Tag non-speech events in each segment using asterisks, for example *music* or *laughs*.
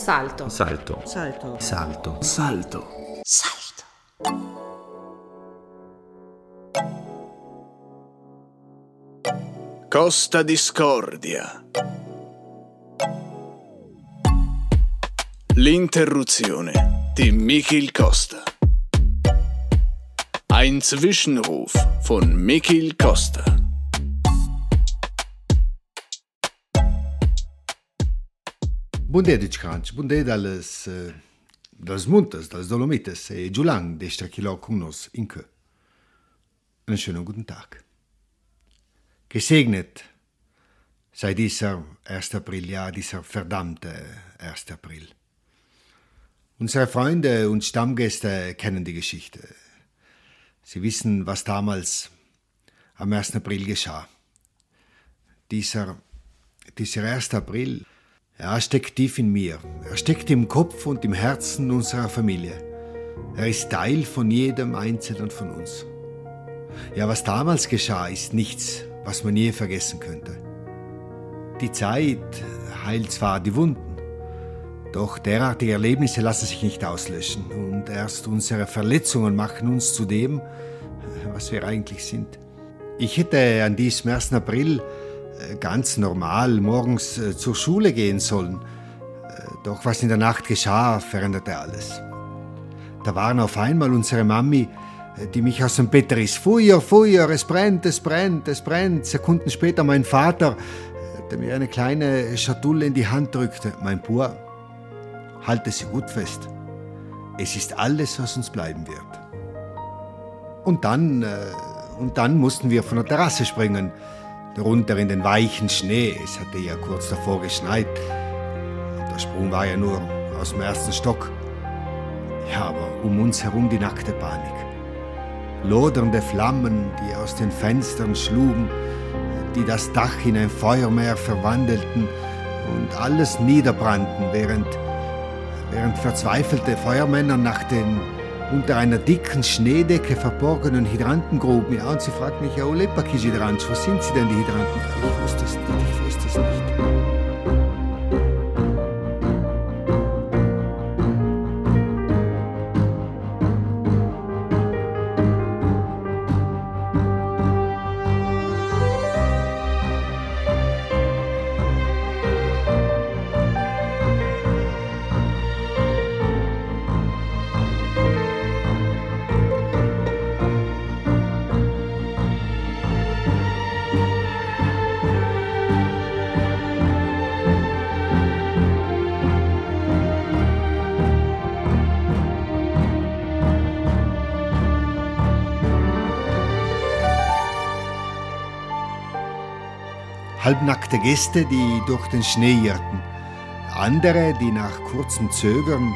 Salto. Salto. Salto. Salto. Salto. Salto. Costa Discordia. L'interruzione di Michel Costa. Ein Zwischenruf von Michel Costa. Bundet dallas, uh, dallas Muntes, dallas Dolomites Giulang, destra Kilo con nos in Kö. Einen schönen guten Tag. Gesegnet sei dieser 1. April, ja, dieser verdammte 1. April. Unsere Freunde und Stammgäste kennen die Geschichte. Sie wissen, was damals am 1. April geschah. Dieser, dieser 1. April, er steckt tief in mir. Er steckt im Kopf und im Herzen unserer Familie. Er ist Teil von jedem Einzelnen von uns. Ja, was damals geschah, ist nichts, was man je vergessen könnte. Die Zeit heilt zwar die Wunden, doch derartige Erlebnisse lassen sich nicht auslöschen und erst unsere Verletzungen machen uns zu dem, was wir eigentlich sind. Ich hätte an diesem 1. April ganz normal morgens äh, zur Schule gehen sollen, Äh, doch was in der Nacht geschah, veränderte alles. Da waren auf einmal unsere Mami, äh, die mich aus dem Bett riss. Feuer, Feuer, es brennt, es brennt, es brennt. Sekunden später mein Vater, der mir eine kleine Schatulle in die Hand drückte. Mein Pur, halte sie gut fest. Es ist alles, was uns bleiben wird. Und dann, und dann mussten wir von der Terrasse springen, runter in den weichen Schnee. Es hatte ja kurz davor geschneit. Und der Sprung war ja nur aus dem ersten Stock. Ja, aber um uns herum die nackte Panik. Lodernde Flammen, die aus den Fenstern schlugen, die das Dach in ein Feuermeer verwandelten und alles niederbrannten, während, während verzweifelte Feuermänner nach den unter einer dicken Schneedecke verborgenen Hydranten gruben. Ja, und sie fragt mich, ja, Lepakis Hydranz, wo sind sie denn, die Hydranten? Ich wusste es nicht, ich wusste es nicht. Halbnackte Gäste, die durch den Schnee irrten. Andere, die nach kurzem Zögern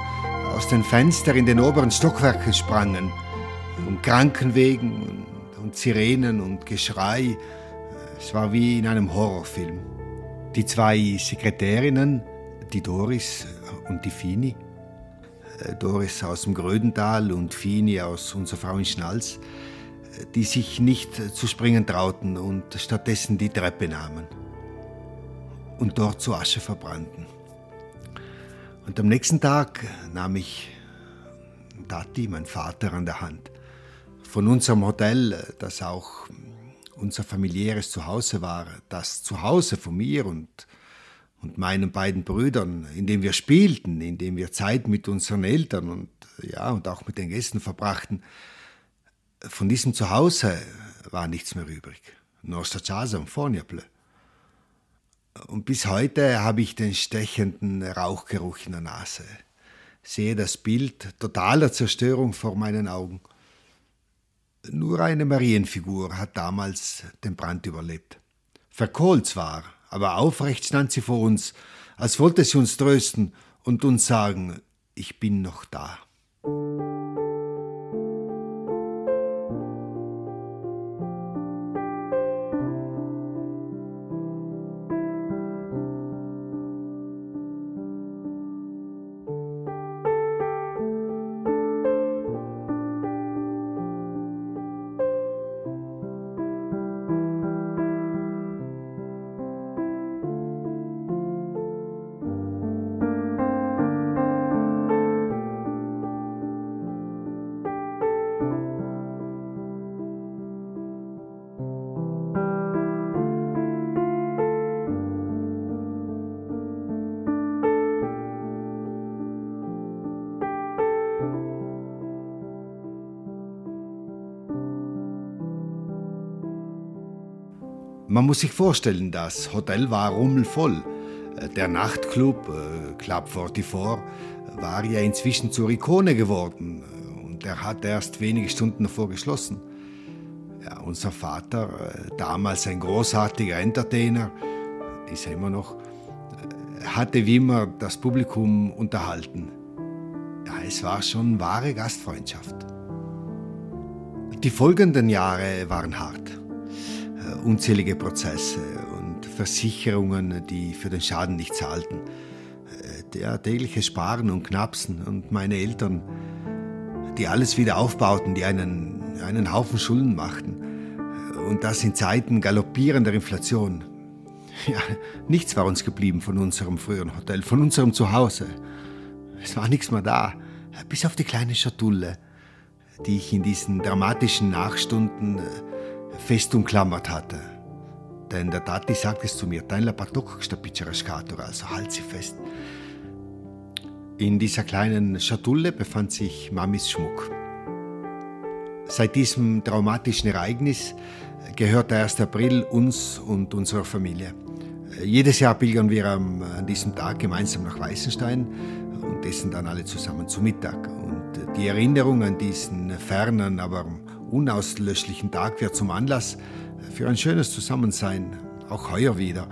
aus den Fenstern in den oberen Stockwerken sprangen. Und Krankenwegen und, und Sirenen und Geschrei. Es war wie in einem Horrorfilm. Die zwei Sekretärinnen, die Doris und die Fini, äh, Doris aus dem Grödental und Fini aus unserer Frau in Schnalz, die sich nicht zu springen trauten und stattdessen die Treppe nahmen und dort zu Asche verbrannten. Und am nächsten Tag nahm ich Dati, mein Vater, an der Hand. Von unserem Hotel, das auch unser familiäres Zuhause war, das Zuhause von mir und, und meinen beiden Brüdern, in dem wir spielten, in dem wir Zeit mit unseren Eltern und, ja, und auch mit den Gästen verbrachten, von diesem Zuhause war nichts mehr übrig. Nur Stacciasa und Forniaple. Und bis heute habe ich den stechenden Rauchgeruch in der Nase. Sehe das Bild totaler Zerstörung vor meinen Augen. Nur eine Marienfigur hat damals den Brand überlebt. Verkohlt zwar, aber aufrecht stand sie vor uns, als wollte sie uns trösten und uns sagen, ich bin noch da. Man muss sich vorstellen, das Hotel war rummelvoll. Der Nachtclub, Club 44, war ja inzwischen zur Ikone geworden und er hat erst wenige Stunden davor geschlossen. Ja, unser Vater, damals ein großartiger Entertainer, ist er immer noch, hatte wie immer das Publikum unterhalten. Ja, es war schon wahre Gastfreundschaft. Die folgenden Jahre waren hart. Äh, unzählige Prozesse und Versicherungen, die für den Schaden nicht zahlten. Äh, der tägliche Sparen und Knapsen und meine Eltern, die alles wieder aufbauten, die einen, einen Haufen Schulden machten. Äh, und das in Zeiten galoppierender Inflation. *laughs* Ja, nichts war uns geblieben von unserem früheren Hotel, von unserem Zuhause. Es war nichts mehr da, bis auf die kleine Schatulle, die ich in diesen dramatischen Nachstunden fest umklammert hatte. Denn der Tati sagt es zu mir, dein Lapatok also halt sie fest. In dieser kleinen Schatulle befand sich Mamis Schmuck. Seit diesem traumatischen Ereignis gehört der 1. April uns und unserer Familie. Jedes Jahr pilgern wir an diesem Tag gemeinsam nach Weißenstein und essen dann alle zusammen zu Mittag. Und die Erinnerung an diesen fernen, aber unauslöschlichen Tag wird zum Anlass für ein schönes Zusammensein, auch heuer wieder.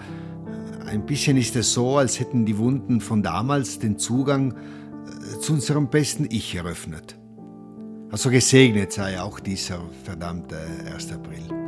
Ein bisschen ist es so, als hätten die Wunden von damals den Zugang äh, zu unserem besten Ich eröffnet. Also gesegnet sei auch dieser verdammte 1. April.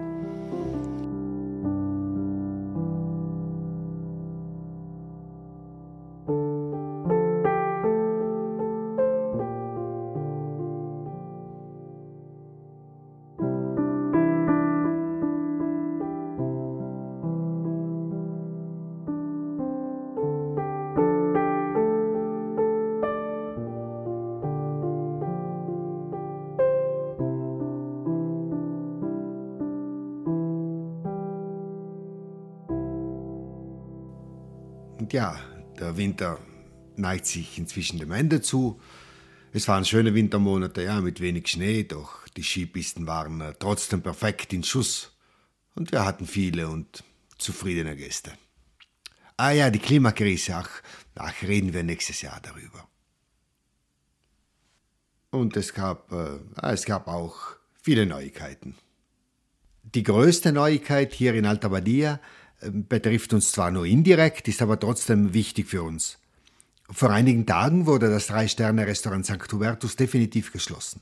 Ja, der Winter neigt sich inzwischen dem Ende zu. Es waren schöne Wintermonate, ja, mit wenig Schnee, doch die Skipisten waren äh, trotzdem perfekt in Schuss. Und wir hatten viele und zufriedene Gäste. Ah ja, die Klimakrise, ach, ach, reden wir nächstes Jahr darüber. Und es gab, äh, es gab auch viele Neuigkeiten. Die größte Neuigkeit hier in Alta Badia betrifft uns zwar nur indirekt, ist aber trotzdem wichtig für uns. Vor einigen Tagen wurde das Drei-Sterne-Restaurant St. Hubertus definitiv geschlossen.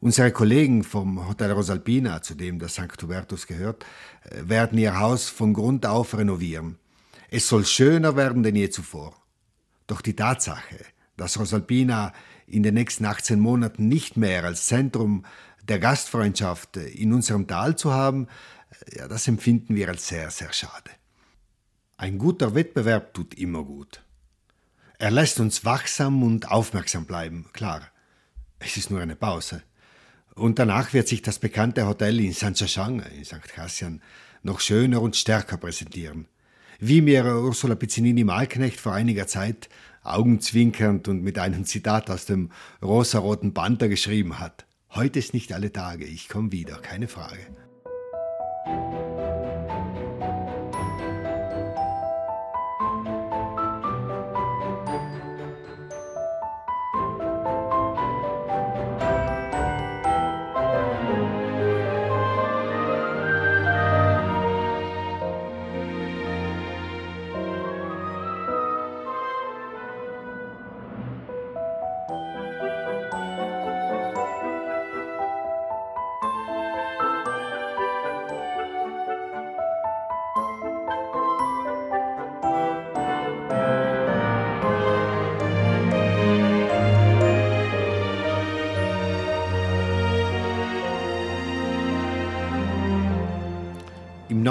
Unsere Kollegen vom Hotel Rosalpina, zu dem das St. Hubertus gehört, äh, werden ihr Haus von Grund auf renovieren. Es soll schöner werden denn je zuvor. Doch die Tatsache, dass Rosalpina in den nächsten 18 Monaten nicht mehr als Zentrum der Gastfreundschaft in unserem Tal zu haben, ja, das empfinden wir als sehr, sehr schade. Ein guter Wettbewerb tut immer gut. Er lässt uns wachsam und aufmerksam bleiben, klar. Es ist nur eine Pause. Und danach wird sich das bekannte Hotel in San Chachang, in St. Cassian, noch schöner und stärker präsentieren. Wie mir Ursula Pizzinini Malknecht vor einiger Zeit augenzwinkernd und mit einem Zitat aus dem rosaroten Panther geschrieben hat. Heute ist nicht alle Tage, ich komme wieder, keine Frage.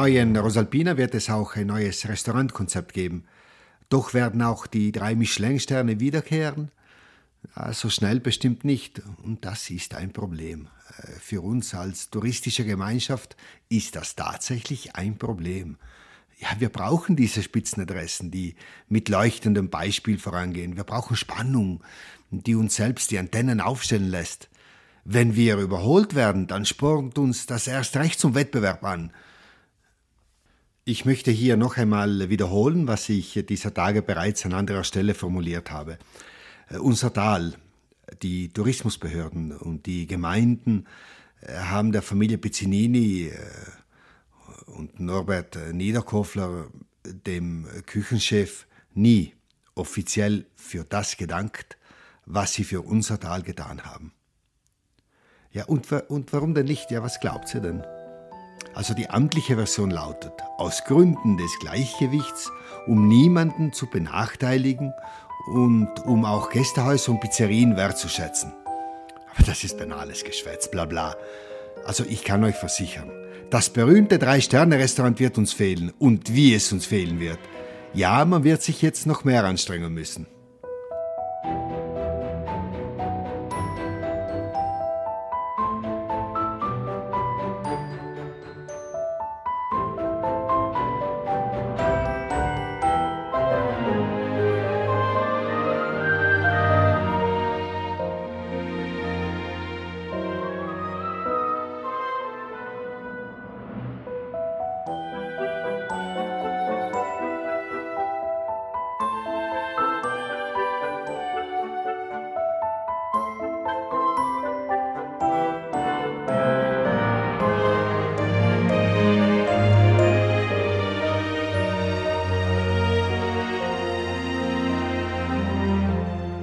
Neuen Rosalpina wird es auch ein neues Restaurantkonzept geben. Doch werden auch die drei Michelin-Sterne wiederkehren? Ja, so schnell bestimmt nicht. Und das ist ein Problem. Äh, für uns als touristische Gemeinschaft ist das tatsächlich ein Problem. Ja, wir brauchen diese Spitzenadressen, die mit leuchtendem Beispiel vorangehen. Wir brauchen Spannung, die uns selbst die Antennen aufstellen lässt. Wenn wir überholt werden, dann spornt uns das erst recht zum Wettbewerb an. Ich möchte hier noch einmal wiederholen, was ich dieser Tage bereits an anderer Stelle formuliert habe. Äh, unser Tal, die Tourismusbehörden und die Gemeinden äh, haben der Familie Pizzinini äh, und Norbert Niederkofler, dem Küchenchef, nie offiziell für das gedankt, was sie für unser Tal getan haben. Ja, und, und warum denn nicht? Ja, was glaubt sie denn? Also die amtliche Version lautet, aus Gründen des Gleichgewichts, um niemanden zu benachteiligen und um auch Gästehäuser und Pizzerien wertzuschätzen. Aber das ist banales Geschwätz, bla bla. Also ich kann euch versichern, das berühmte Drei-Sterne-Restaurant wird uns fehlen und wie es uns fehlen wird. Ja, man wird sich jetzt noch mehr anstrengen müssen.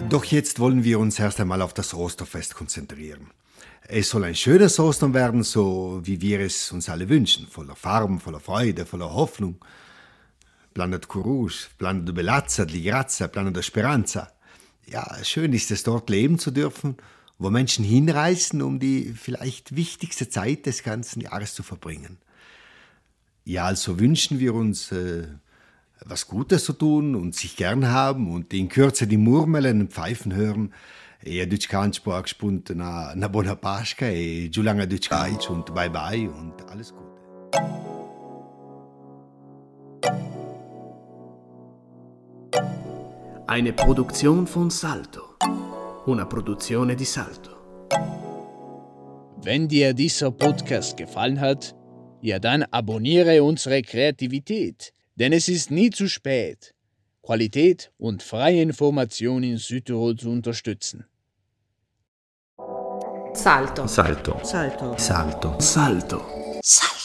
Doch jetzt wollen wir uns erst einmal auf das Osterfest konzentrieren. Es soll ein schönes Ostern werden, so wie wir es uns alle wünschen, voller Farben, voller Freude, voller Hoffnung. Plano de Courage, Plano de Bellazza, di Grazia, Plano de Speranza. Ja, schön ist es dort leben zu dürfen, wo Menschen hinreisen, um die vielleicht wichtigste Zeit des ganzen Jahres zu verbringen. Ja, also wünschen wir uns äh, was Gutes zu tun und sich gern haben und in Kürze die Murmeln und Pfeifen hören. Ja, Deutsch kannst du gespannt na, na buona Pascha e giù lange Deutsch und bye bye und alles Gute. Eine Produktion von Salto. Una produzione di Salto. Wenn dir dieser Podcast gefallen hat, ja dann abonniere unsere Kreativität denn es ist nie zu spät, Qualität und freie Information in Südtirol zu unterstützen. Salto. Salto. Salto. Salto. Salto. Salto.